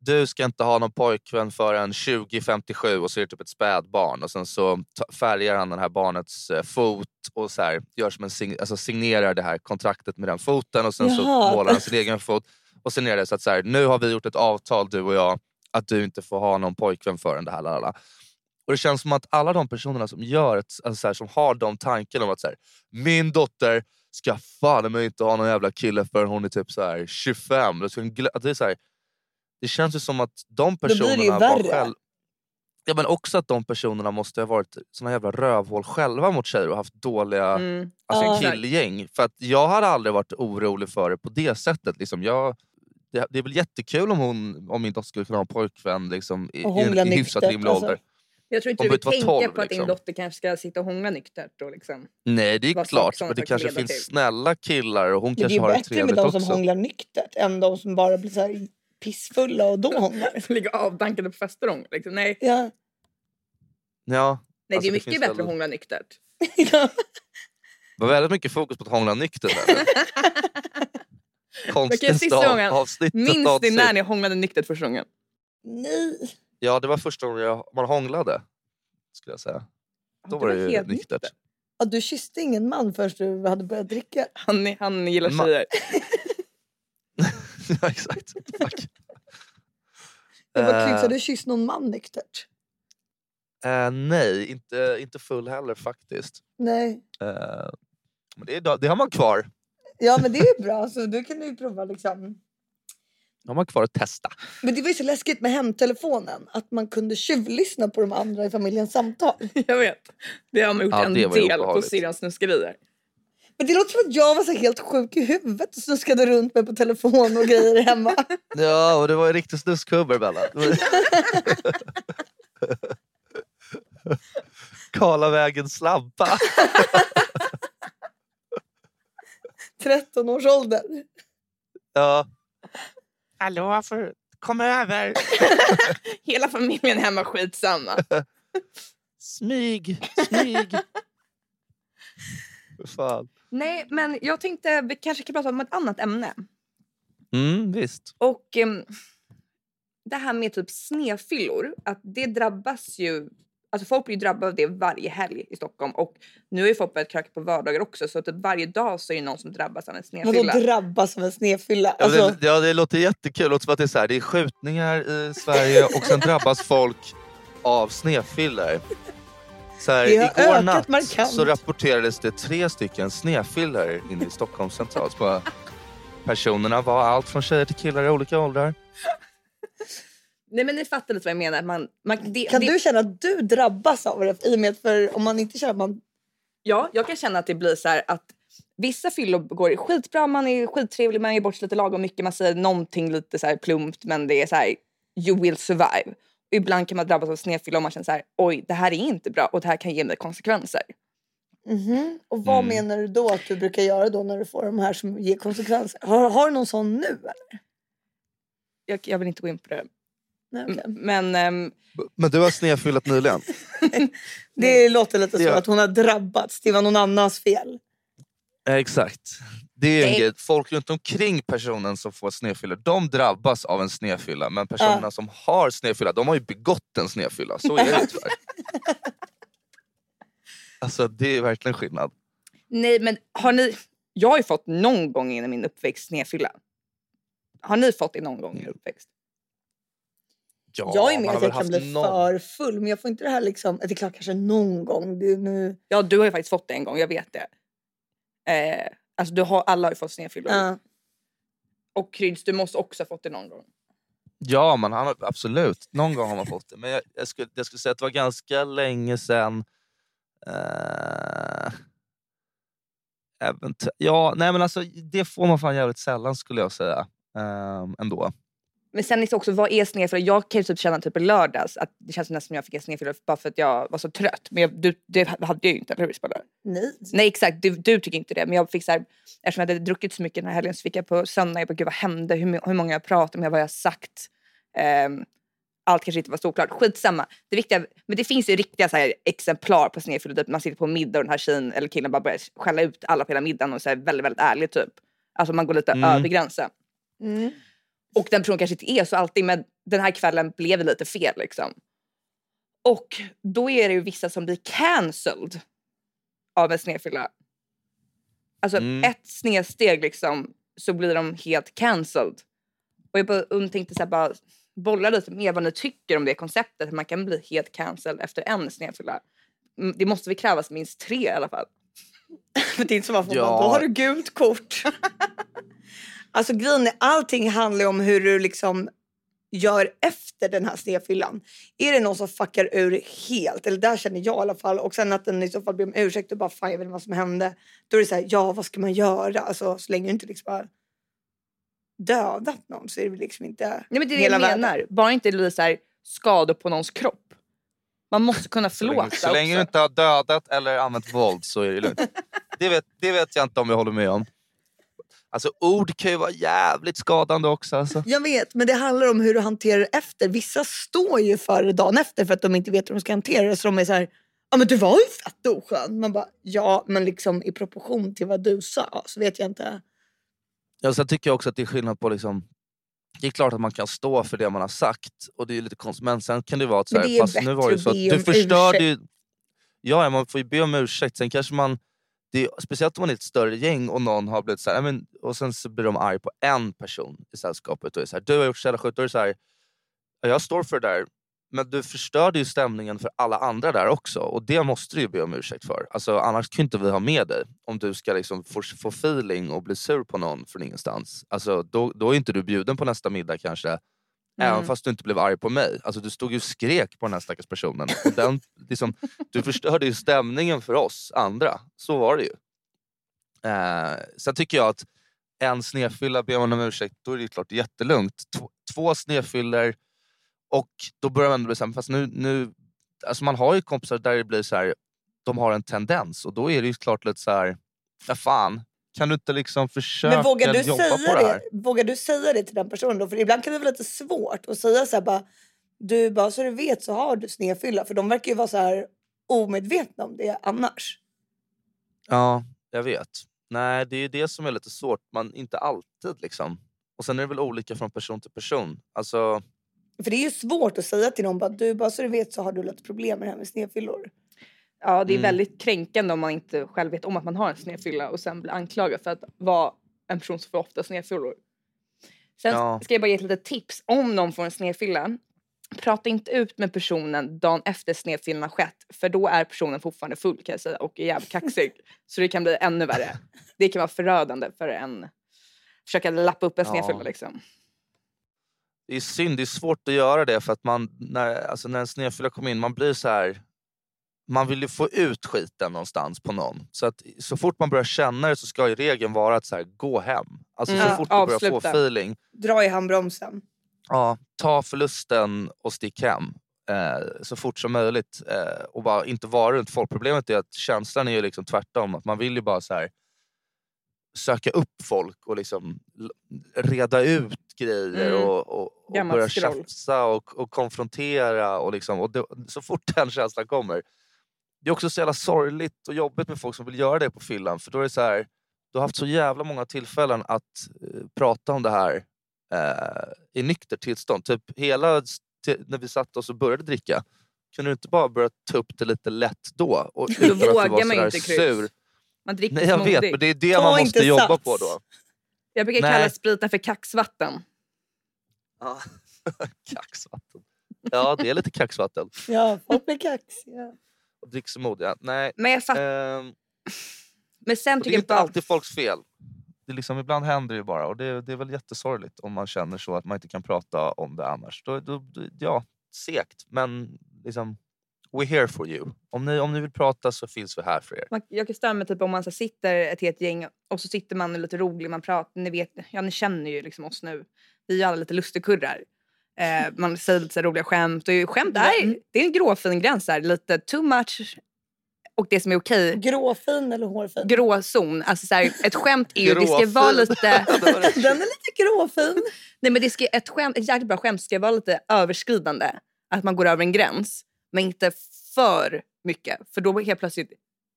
Speaker 3: du ska inte ha någon pojkvän förrän 2057 och så är det typ ett spädbarn och sen så färgar han den här barnets eh, fot och så här, gör som en sign, alltså signerar det här kontraktet med den foten och sen så
Speaker 2: Jaha.
Speaker 3: målar han sin egen fot. Och sen är det så att så här, nu har vi gjort ett avtal du och jag att du inte får ha någon pojkvän förrän det här. Lalala. Och det känns som att alla de personerna som gör ett, alltså så här, som har de tankarna om att så här, min dotter ska fan mig inte ha någon jävla kille förrän hon är typ så här 25. Det, ska hon glö- att det, är så här, det känns ju som att de personerna var själv... Ja, men också att de personerna måste ha varit såna jävla rövhål själva mot tjejer och haft dåliga
Speaker 4: Mm.
Speaker 3: alltså,
Speaker 2: Ja.
Speaker 3: killgäng. För att jag hade aldrig varit orolig för det på det sättet. Liksom, jag, det, det är väl jättekul om, hon, om min dotter skulle kunna ha en pojkvän liksom, i, i, i hyfsat rimlig
Speaker 2: alltså.
Speaker 3: ålder.
Speaker 4: Jag tror inte
Speaker 3: Hon
Speaker 4: du vill tänka
Speaker 3: inte vara
Speaker 4: på att
Speaker 3: 12,
Speaker 4: din
Speaker 3: liksom.
Speaker 4: dotter kanske ska sitta och hångla nyktert. Och liksom.
Speaker 3: Nej det är klart, men det
Speaker 4: kan
Speaker 3: kanske finns
Speaker 4: till.
Speaker 3: snälla killar och hon
Speaker 2: Men det är
Speaker 3: kanske
Speaker 2: ju
Speaker 3: har det
Speaker 2: bättre med
Speaker 3: trevligt
Speaker 2: de
Speaker 3: också.
Speaker 2: som hånglar nyktert än de som bara blir så här pissfulla och då hånglar. <laughs>
Speaker 4: Ligga avdankade på fester och hångla. Liksom. Nej,
Speaker 2: Ja.
Speaker 3: Ja,
Speaker 4: Nej
Speaker 3: Alltså,
Speaker 4: det är
Speaker 3: det
Speaker 4: mycket
Speaker 3: finns
Speaker 4: bättre att hångla nyktert. <laughs>
Speaker 2: ja.
Speaker 3: det var väldigt mycket fokus på att hångla nykter där. <laughs>
Speaker 4: Okej,
Speaker 3: Konstigaste
Speaker 4: sista
Speaker 3: av, avsnittet
Speaker 4: Minns ni när ni hånglade nyktert första gången?
Speaker 2: Nej.
Speaker 3: Ja, det var första gången jag, man hånglade. Skulle jag säga. Då
Speaker 4: Ja,
Speaker 3: var det ju
Speaker 4: helt
Speaker 3: nyktert.
Speaker 4: nyktert.
Speaker 2: Ja, du kysste ingen man förrän du hade börjat dricka.
Speaker 4: Han, han gillar tjejer. <laughs>
Speaker 3: ja, exakt. Fuck. <laughs> Eh,
Speaker 2: kul, så du kysst någon man nyktert?
Speaker 3: eh, nej, inte, inte full heller faktiskt.
Speaker 2: Nej.
Speaker 3: Eh, men det, är, det har man kvar.
Speaker 2: Ja men det är <laughs> bra, så du kan ju prova liksom.
Speaker 3: Det har man kvar att testa.
Speaker 2: Men det var ju så läskigt med hemtelefonen, att man kunde tjuvlyssna på de andra i familjens samtal.
Speaker 4: Jag vet. Det har man gjort
Speaker 3: Ja,
Speaker 4: en
Speaker 3: det var ju
Speaker 4: del på
Speaker 3: obehagligt.
Speaker 4: Syrans snuskerier.
Speaker 2: Men det låter som att jag var så helt sjuk i huvudet och snuskade runt mig på telefon och grejer hemma. <laughs>
Speaker 3: Ja, och det var ju riktigt snuskhummer Bella. Det var- <laughs> Karlavägens slampa.
Speaker 2: 13 års ålder.
Speaker 3: Ja. Hallå, för... kom över. <laughs>
Speaker 4: Hela familjen hemma skitsamma.
Speaker 3: Smyg, smyg. Fan.
Speaker 4: Nej men jag tänkte vi kanske kan prata om ett annat ämne.
Speaker 3: Mm, visst.
Speaker 4: Och ehm, det här med typ snefyllor, att det drabbas ju Alltså folk blir ju drabbade av det varje helg i Stockholm och nu ju folk börjat kröka på vardagar också så typ varje dag så är det någon som drabbas av en
Speaker 2: Vadå
Speaker 4: snedfylla.
Speaker 2: drabbas av en snedfylla?
Speaker 3: Ja,
Speaker 2: Alltså,
Speaker 3: det, ja, det låter jättekul. Det låter som att det är, så här, det är skjutningar i Sverige och sen drabbas folk av snefyllor. Så här,
Speaker 2: Det har
Speaker 3: igår
Speaker 2: ökat
Speaker 3: natt
Speaker 2: markant.
Speaker 3: så rapporterades det tre stycken snefyllor inne i Stockholms central. Så Personerna var allt från tjejer till killar i olika åldrar.
Speaker 4: Nej men ni fattar lite vad jag menar. Man, man, det,
Speaker 2: kan
Speaker 4: det,
Speaker 2: du känna att du drabbas av det? I och med för om man inte känner man...
Speaker 4: Ja, jag kan känna att det blir så här att vissa fyllor går skitbra, man är skittrevlig, man ger bort sig lite lagom mycket, man säger någonting lite så här plumpt men det är så här you will survive. Ibland kan man drabbas av snedfylla och man känner så här oj det här är inte bra och det här kan ge mig konsekvenser.
Speaker 2: Mhm. Och vad
Speaker 3: Mm.
Speaker 2: menar du då att du brukar göra då när du får de här som ger konsekvenser? Har, har du någon sån nu eller?
Speaker 4: Jag, jag vill inte gå in på det.
Speaker 2: Nej, okej.
Speaker 4: Men ehm,
Speaker 3: Men du har snefyllat nyligen? <laughs>
Speaker 2: Det låter lite som
Speaker 3: Ja.
Speaker 2: att hon har drabbats. Det var någon annans fel.
Speaker 3: Ja, exakt. Det är en grej. Folk runt omkring personen som får snedfylla, de drabbas av en snedfylla. Men personerna som har snedfylla, de har ju begått en snedfylla. Så är det tyvärr. <laughs> Alltså det är verkligen skillnad.
Speaker 4: nej men har ni, jag har ju fått någon gång i min uppväxt snedfylla. Har ni fått det någon gång i er uppväxt?
Speaker 3: Ja,
Speaker 2: jag är
Speaker 3: har
Speaker 2: att jag kan bli
Speaker 3: någon-
Speaker 2: för full men jag får inte det här liksom... Det är klart kanske någon gång. Nu...
Speaker 4: Ja du har ju faktiskt fått det en gång, jag vet det. Eh, alltså du har, alla har ju fått snedfyllor.
Speaker 2: Ja.
Speaker 4: Och Kryds, du måste också ha fått det någon gång.
Speaker 3: Ja, man har, absolut. Någon gång har man fått det. Men jag, jag, skulle, jag skulle säga att det var ganska länge sedan. Uh, eventu- ja, nej men alltså det får man fan jävligt sällan skulle jag säga. Um, ändå.
Speaker 4: Men sen är det också, vad är snedfylla? Jag kan ju typ känna typ i lördags att det känns nästan som jag fick en snedfylla bara för att jag var så trött. Men jag, du, det hade jag ju inte, eller hur Isabella?
Speaker 2: Nej.
Speaker 4: Nej exakt, du, du tycker inte det. Men jag fick så här, eftersom jag hade druckit så mycket den här helgen så fick jag på söndag, jag bara gud vad hände? Hur, hur många jag pratade med, vad jag sagt? Ehm, allt kanske inte var så klart. Skitsamma. Det viktiga, men det finns ju riktiga så här, exemplar på snedfylla. Typ man sitter på middag och den här tjejen eller killen bara börjar skälla ut alla på hela middagen och så här, väldigt väldigt ärlig typ. Alltså man går lite
Speaker 3: Mm.
Speaker 4: över gränsen.
Speaker 2: Mm.
Speaker 4: Och den personen kanske inte är så alltid men den här kvällen blev det lite fel liksom. Och då är det ju vissa som blir cancelled av en snedfylla. Alltså
Speaker 3: Mm.
Speaker 4: ett snedsteg liksom så blir de helt cancelled. Och jag bara tänkte så här, bara bolla lite med vad ni tycker om det konceptet. Att man kan bli helt cancelled efter en snedfylla. Mm, Det måste väl krävas minst tre i alla fall. <laughs>
Speaker 2: Det är inte som att man
Speaker 3: Ja.
Speaker 2: då har du gult kort. <laughs> alltså grejen är, allting handlar om hur du liksom gör efter den här snedfyllan. Är det någon som fuckar ur helt, eller där känner jag i alla fall, och sen att den i så fall ber om ursäkt och bara fan jag vet inte vad som hände. Då är det så här, ja vad ska man göra? Alltså så länge du inte liksom har dödat någon så är det liksom inte
Speaker 4: Nej, men det är det jag
Speaker 2: världen.
Speaker 4: menar. Bara inte blir så här skador på någons kropp. Man måste kunna
Speaker 3: Så länge,
Speaker 4: förlåta
Speaker 3: så länge du inte har dödat eller använt våld så är det lugnt. <laughs> Det vet, det vet jag inte om jag håller med om. Alltså ord kan ju vara jävligt skadande också. Alltså.
Speaker 2: Jag vet, men det handlar om hur du hanterar det efter. Vissa står ju för dagen efter för att de inte vet hur de ska hantera det. Så de är så här, ja men du var ju fett oskön. Man bara, ja men liksom i proportion till vad du sa så vet jag inte.
Speaker 3: Ja, sen tycker jag också att det är skillnad på liksom det är klart att man kan stå för det man har sagt och det är lite konstigt men sen kan det vara att så här,
Speaker 2: det är
Speaker 3: fast nu var det så
Speaker 2: att
Speaker 3: du förstörde ju... Ja, ja, man får ju be om ursäkt. Sen kanske man... Det är, speciellt om man är ett större gäng och någon har blivit så här, men, och sen så blir de arg på en person i sällskapet och är så här, du har gjort så jävla sjukt. Då är det så här, jag står för det där. Men du förstörde ju stämningen för alla andra där också och det måste du ju be om ursäkt för. Alltså, annars kan ju inte vi ha med dig om du ska liksom få, få feeling och bli sur på någon från ingenstans. Alltså, då, då är inte du bjuden på nästa middag kanske. Även
Speaker 4: Mm.
Speaker 3: fast du inte blev arg på mig. Alltså, du stod ju och skrek på den här stackars personen. Och den, <laughs> liksom, du förstörde ju stämningen för oss andra. Så var det ju. Eh, sen tycker jag att en snedfylla ber man om ursäkt, då är det klart jättelugnt. Två, två snedfyllor och då börjar man ändå bli såhär, fast nu, nu alltså man har ju kompisar där det blir så här, de har en tendens och då är det ju klart lite så här, ja fan, kan du inte liksom försöka
Speaker 2: Men vågar du,
Speaker 3: jobba
Speaker 2: säga
Speaker 3: på det här?
Speaker 2: det, vågar du säga det till den personen då? För ibland kan det vara lite svårt att säga så här bara, du bara så du vet så har du snedfylla. För de verkar ju vara så här omedvetna om det annars.
Speaker 3: Ja, jag vet. Nej, det är ju det som är lite svårt. Man, inte alltid liksom. Och sen är det väl olika från person till person. Alltså,
Speaker 2: För det är ju svårt att säga till någon bara, du bara så du vet så har du lite problem med det här med snedfyllor.
Speaker 4: Ja, det är
Speaker 3: Mm.
Speaker 4: väldigt kränkande om man inte själv vet om att man har en snedfylla och sen blir anklagad för att vara en person som får ofta snedfyllor. Sen
Speaker 3: Ja.
Speaker 4: ska jag bara ge ett litet tips om någon får en snedfylla. Prata inte ut med personen dagen efter snedfyllan har skett för då är personen fortfarande full kan jag säga och är jävligt kaxig. <laughs> Så det kan bli ännu värre. Det kan vara förödande för en försöka lappa upp en
Speaker 3: Ja.
Speaker 4: snedfylla liksom.
Speaker 3: det är synd, det är svårt att göra det för att man, när, alltså när en snedfylla kommer in, man blir så här. Man vill ju få ut skiten någonstans på någon. Så att så fort man börjar känna det så ska ju regeln vara att så här, gå hem. Alltså
Speaker 4: Mm.
Speaker 3: så
Speaker 4: Ja,
Speaker 3: fort du börjar få feeling,
Speaker 2: Dra i handbromsen.
Speaker 3: ja, ta förlusten och stick hem. Eh, så fort som möjligt. Eh, och bara inte vara runt folk. Problemet är att känslan är ju liksom tvärtom. Att man vill ju bara så här söka upp folk och liksom reda ut grejer
Speaker 4: Mm.
Speaker 3: och, och, och börja tjafsa och, och konfrontera. Och liksom, och det, så fort den känslan kommer. Det är också så jävla sorgligt och jobbigt med folk som vill göra det på fyllan. För då är det så här, du har haft så jävla många tillfällen att eh, prata om det här eh, i nykter tillstånd. Typ hela när vi satt oss och började dricka. Kunde du inte bara börja ta upp det lite lätt då? Och, <laughs> du
Speaker 4: vågar
Speaker 3: var
Speaker 4: man inte,
Speaker 3: sur.
Speaker 4: Man dricker
Speaker 3: Nej jag vet,
Speaker 4: smoothies.
Speaker 3: men det är det
Speaker 2: Ta
Speaker 3: man måste jobba
Speaker 2: sats.
Speaker 3: på då.
Speaker 4: Jag brukar
Speaker 3: Nej.
Speaker 4: kalla spriten för kaxvatten.
Speaker 3: Ja. <laughs> kaxvatten. Ja, det är lite kaxvatten.
Speaker 2: Ja, folk blir kaxiga.
Speaker 3: Och drick smoothie. Ja. Nej,
Speaker 4: Men jag fattar.
Speaker 3: ehm, <laughs>
Speaker 4: Men sen
Speaker 3: och det
Speaker 4: tycker
Speaker 3: är
Speaker 4: jag
Speaker 3: inte
Speaker 4: bara...
Speaker 3: alltid folks fel. Det är liksom, ibland händer det ju bara och det, det är väl jättesorgligt om man känner så att man inte kan prata om det annars. Då, då, ja, segt men liksom, we're here for you. Om ni, om ni vill prata så finns vi här för er.
Speaker 4: Man, jag kan störa mig typ om man så sitter ett helt gäng och så sitter man och är lite rolig, man pratar, ni vet, ja ni känner ju liksom oss nu. Vi är alla lite lustigkurrar. Eh, man säger lite så här roliga skämt och ju skämt är,
Speaker 2: Mm.
Speaker 4: det är en gråfin gräns där, lite too much och det som är okej.
Speaker 2: Gråfin eller hårfin?
Speaker 4: Gråzon, alltså så här, ett skämt är ju, det ska vara lite, <laughs>
Speaker 2: Den är lite gråfin.
Speaker 4: nej men det ska, ett, skämt, ett jäkligt bra skämt ska vara lite överskridande. Att man går över en gräns, men inte för mycket. För då helt plötsligt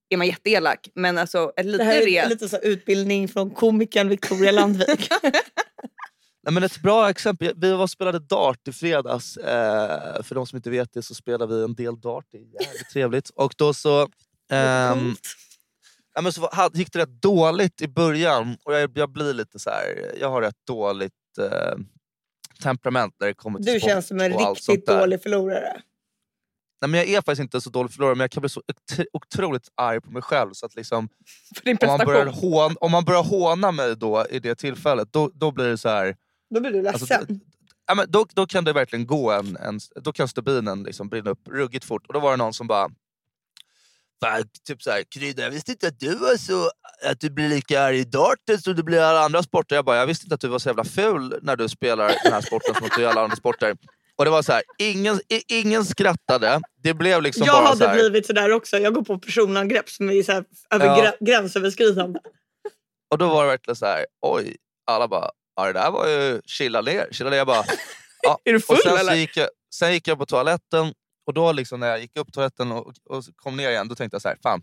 Speaker 4: är man jätteelak. Men alltså ett
Speaker 2: Det
Speaker 4: lite
Speaker 2: här är
Speaker 4: re...
Speaker 2: lite så här utbildning från komikern Victoria Landvik. <laughs>
Speaker 3: Nej, men ett bra exempel, vi var spelade dart i fredags. Eh, för de som inte vet det så spelar vi en del dart, det är jävligt trevligt. Och då så... ehm, ja, men så gick det rätt dåligt i början. Och jag, jag blir lite så här, jag har rätt dåligt eh, temperament när det kommer till
Speaker 2: Du
Speaker 3: sport
Speaker 2: känns som en riktigt dålig förlorare.
Speaker 3: Nej, men jag är faktiskt inte så dålig förlorare, men jag kan bli så otro- otroligt arg på mig själv. Så att liksom,
Speaker 4: För din
Speaker 3: om, man börjar
Speaker 4: prestation.
Speaker 3: hån, om man börjar håna mig då i det tillfället, då, då blir det så här...
Speaker 2: Då blir du ledsen.
Speaker 3: Alltså, ja, men då, då kan det verkligen gå en, en då kan stubinen liksom brinna upp ruggigt fort. Och då var det någon som bara typ såhär, Krydda jag visste inte att du var så, att du blir lika arg i darten som du blir i alla andra sporter. Jag bara, jag visste inte att du var så jävla ful när du spelar den här sporten som att du gör alla andra sporter. Och det var så här, ingen, ingen skrattade. Det blev liksom
Speaker 2: jag
Speaker 3: bara
Speaker 2: hade
Speaker 3: så här,
Speaker 2: blivit sådär också. Jag går på personangrepp som är så här, över
Speaker 3: Ja.
Speaker 2: grä- gränsöverskridande.
Speaker 3: Och då var det verkligen så här, oj, alla bara, ja det där var ju chilla ner. Chilla ner jag bara, ja. <laughs>
Speaker 4: Är du full
Speaker 3: sen,
Speaker 4: eller?
Speaker 3: gick jag, sen gick jag på toaletten och då liksom när jag gick upp toaletten och, och kom ner igen, då tänkte jag så här, fan,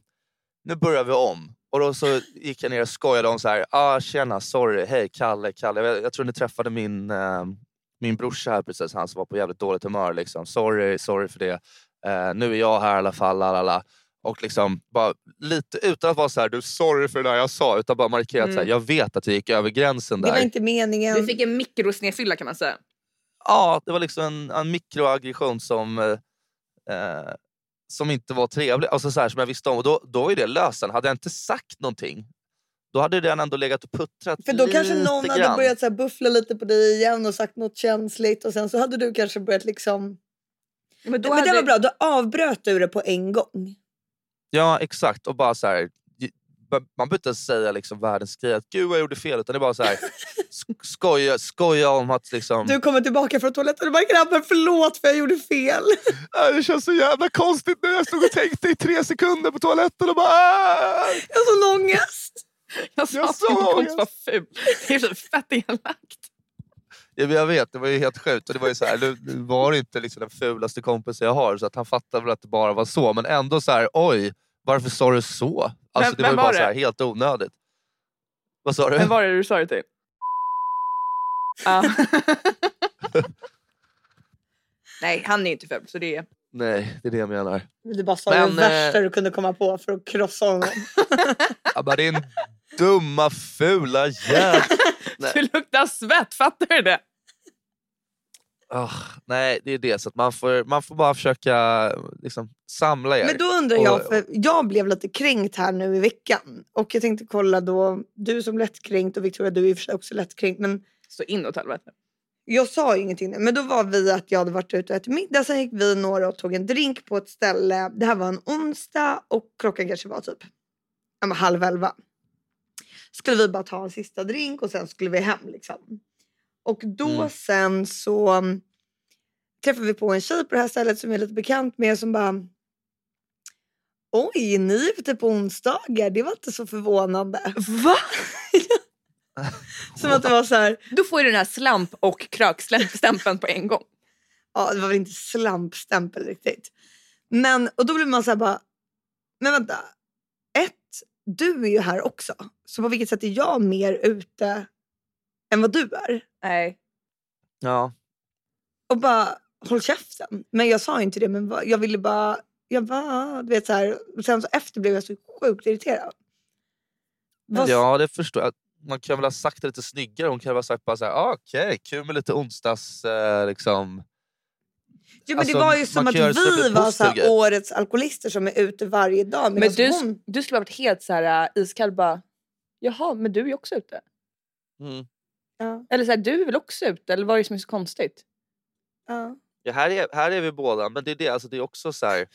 Speaker 3: nu börjar vi om. Och då så gick jag ner och skojade om så här, ah, tjena, sorry, hej Kalle, Kalle. Jag, jag tror ni träffade min, eh, min brorsa här precis, han som var på jävligt dåligt humör. Liksom. Sorry, sorry för det. Eh, nu är jag här i alla fall, lalala. Och liksom bara lite utan att vara så här, du sorry för det där jag sa, utan bara markera att så här, jag vet att jag gick över gränsen
Speaker 2: Det
Speaker 3: där.
Speaker 2: var inte meningen.
Speaker 4: Du fick en mikrosnedfylla kan man säga.
Speaker 3: Ja, det var liksom en, en mikroaggression som, eh, eh, som inte var trevlig. Alltså så här, som jag visste om. Och då, då är det lösen. Hade jag inte sagt någonting, då hade den ändå legat och puttrat
Speaker 2: För då
Speaker 3: lite
Speaker 2: kanske någon
Speaker 3: grann.
Speaker 2: hade börjat så här buffla lite på dig igen och sagt något känsligt och sen så hade du kanske börjat liksom...
Speaker 4: Men, då
Speaker 2: Men
Speaker 4: hade...
Speaker 2: det var bra, då avbröt du det på en gång.
Speaker 3: Ja, exakt. Och bara så här, man behöver inte säga liksom världens grej, att gud vad jag gjorde fel. Utan det är bara så här, <laughs> sk- skoja, skoja om att liksom...
Speaker 2: Du kommer tillbaka från toaletten och bara grabben förlåt för jag gjorde fel. <laughs>
Speaker 3: "Äh, det känns så jävla konstigt nu. Jag stod och tänkte i tre sekunder på toaletten och bara... "Ah!"
Speaker 2: Jag har sån ångest.
Speaker 4: Jag sa
Speaker 3: Jag
Speaker 4: att
Speaker 3: sa
Speaker 4: min kompis var ful. Det är så fett elakt.
Speaker 3: Ja, men jag vet, det var ju helt sjukt. Och det var ju så här, nu var det inte liksom den fulaste kompisen jag har, så att han fattade väl att det bara var så. Men ändå så här, oj, varför sa du så? Alltså,
Speaker 4: Vem-
Speaker 3: det var
Speaker 4: vem
Speaker 3: ju bara
Speaker 4: var
Speaker 3: så här, helt onödigt. Vad sa du?
Speaker 4: Men var är det du sa det till? Ja. <laughs> Nej, han är inte ful. Så det är...
Speaker 3: Nej, det är det jag menar.
Speaker 2: Du bara sa
Speaker 3: Men,
Speaker 2: det värsta
Speaker 3: eh,
Speaker 2: du kunde komma på för att krossa honom. <laughs>
Speaker 3: Ja, men din dumma, fula jävel. <laughs>
Speaker 4: Du luktar svett, fattar du det?
Speaker 3: Ah, nej, det är det. Så att man, får, man får bara försöka liksom, samla er.
Speaker 2: Men då undrar jag,
Speaker 3: Och-
Speaker 2: för jag blev lite kränkt här nu i veckan. Och jag tänkte kolla då, du som lättkränkt och Victoria du är i och för sig också lättkränkt. Men
Speaker 4: Så inåt helvete.
Speaker 2: jag sa ju ingenting. Men då var vi att jag hade varit ute och ätit middag. Sen gick vi några och tog en drink på ett ställe. Det här var en onsdag och klockan kanske var typ halv elva. Skulle vi bara ta en sista drink och sen skulle vi hem liksom. Och då
Speaker 3: Mm.
Speaker 2: sen så um, träffade vi på en tjej på det här stället som jag är lite bekant med som bara Oj, ni är ute på onsdagar. Det var inte så förvånande.
Speaker 4: Va? <laughs>
Speaker 2: Som att det var så här,
Speaker 4: Då får du den här slamp och krökstämpeln på en gång. <laughs>
Speaker 2: ja det var väl inte slampstämpel riktigt. Men, och då blir man så här bara, men vänta. Ett, du är ju här också. Så på vilket sätt är jag mer ute än vad du är?
Speaker 4: Nej.
Speaker 3: Ja.
Speaker 2: Och bara, håll käften. Men jag sa inte det, men jag ville bara, jag bara, du vet så här. Och sen så efter blev jag så sjukt irriterad. Vad-
Speaker 3: ja, det förstår jag. Man kan väl ha sagt det lite snyggare. Hon kan väl ha sagt bara så här, ah, okej, kul med lite onsdags... Eh, liksom.
Speaker 2: Ja, men
Speaker 3: Alltså,
Speaker 2: det var ju som att vi var så här, årets alkoholister som är ute varje dag.
Speaker 4: Men du,
Speaker 2: hon,
Speaker 4: du skulle ha varit helt så här äh, iskall bara. Jaha, men du är ju också ute.
Speaker 3: Mm.
Speaker 2: Ja,
Speaker 4: Eller så här, du är väl också ute? Eller vad är det som är så konstigt?
Speaker 2: ja.
Speaker 3: Ja, här, är, här är vi båda, men det är det, alltså, det är också så här...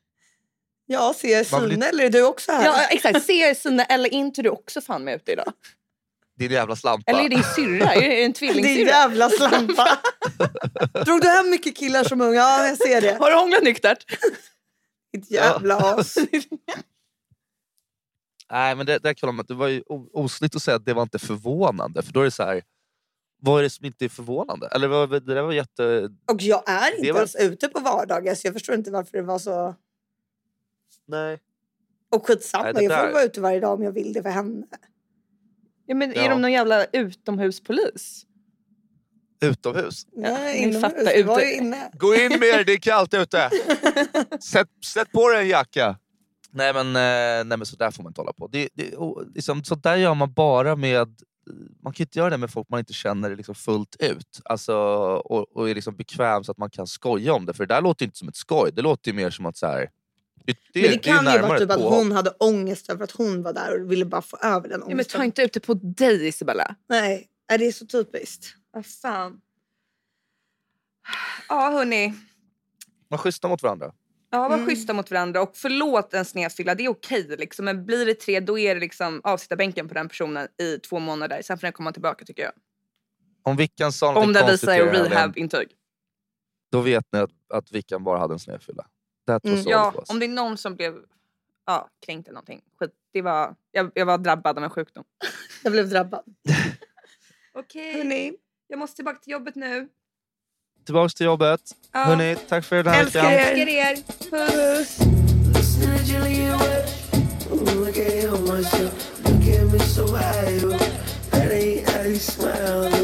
Speaker 3: <laughs>
Speaker 2: ja, ser jag
Speaker 3: Man blir-
Speaker 2: eller är du också här?
Speaker 4: Ja exakt, ser Sune eller inte du också fan med ute idag? <laughs>
Speaker 3: Din jävla slampa.
Speaker 4: Eller är det din syrra? Är det en <laughs>
Speaker 2: Din
Speaker 4: tvillingsyrra?
Speaker 2: jävla slampa. Drog du hem mycket killar som ung? Ja, jag ser det.
Speaker 4: Har du hånglat nyktert?
Speaker 2: Ditt jävla as.
Speaker 3: Nej, men det, det, kan man, det var ju osnyggt att säga att det var inte förvånande. För då är det så här, vad är det som inte är förvånande? Eller vad- det där var jätte...
Speaker 2: Och jag är inte
Speaker 3: var-
Speaker 2: ens ute på vardagar så jag förstår inte varför det var så...
Speaker 3: Nej.
Speaker 2: Och skitsamma,
Speaker 3: Nej,
Speaker 2: jag får
Speaker 3: där-
Speaker 2: vara ute varje dag om jag vill det för henne.
Speaker 4: Ja, men är
Speaker 3: Ja.
Speaker 4: de någon jävla utomhuspolis?
Speaker 3: utomhus.
Speaker 2: Nej, inomhus. var
Speaker 4: ute.
Speaker 2: ju inne.
Speaker 3: Gå in med er, det är kallt ute. <laughs> Sätt, sätt på dig en jacka. Nej men, eh, nej, men så där får man inte hålla på. Det, det, och, liksom, så där gör man bara med... Man kan inte göra det med folk man inte känner liksom fullt ut. Alltså, och, och är liksom bekväm så att man kan skoja om det. För det där låter inte som ett skoj. Det låter ju mer som att så här, det, det,
Speaker 2: Men det kan ju vara typ att hon hade ångest över att hon var där och ville bara få över den
Speaker 4: Ja, men
Speaker 2: ångesten.
Speaker 4: ta inte ut det på dig Isabella.
Speaker 2: Nej, är det är så typiskt.
Speaker 4: Vad fan. Ja hörni.
Speaker 3: Man schyssta mot varandra.
Speaker 4: Ja, var
Speaker 2: Mm.
Speaker 4: schyssta mot varandra och förlåt en snedfylla, det är okej liksom. Men blir det tre då är det liksom avsitta bänken på den personen i två månader. Sen får den komma tillbaka tycker jag.
Speaker 3: Om Vickan sa
Speaker 4: Om det
Speaker 3: konstigt
Speaker 4: visar
Speaker 3: er
Speaker 4: rehab-intyg.
Speaker 3: då vet ni att, att Vickan bara hade en snedfylla. That was
Speaker 2: Mm.
Speaker 4: Ja,
Speaker 3: was.
Speaker 4: om det är någon som blev ja, kränkt eller någonting. Skit, det var, jag, jag var drabbad av en sjukdom.
Speaker 2: Jag blev drabbad. <laughs>
Speaker 4: Okej,
Speaker 2: Hörni,
Speaker 4: jag måste tillbaka till jobbet nu.
Speaker 3: Tillbaks till jobbet.
Speaker 4: Ja.
Speaker 3: Hörni, tack för den här
Speaker 2: Älskar
Speaker 3: veckan.
Speaker 4: Älskar er. Puss.
Speaker 5: Look at him myself. Look at me so high. That ain't how you smile.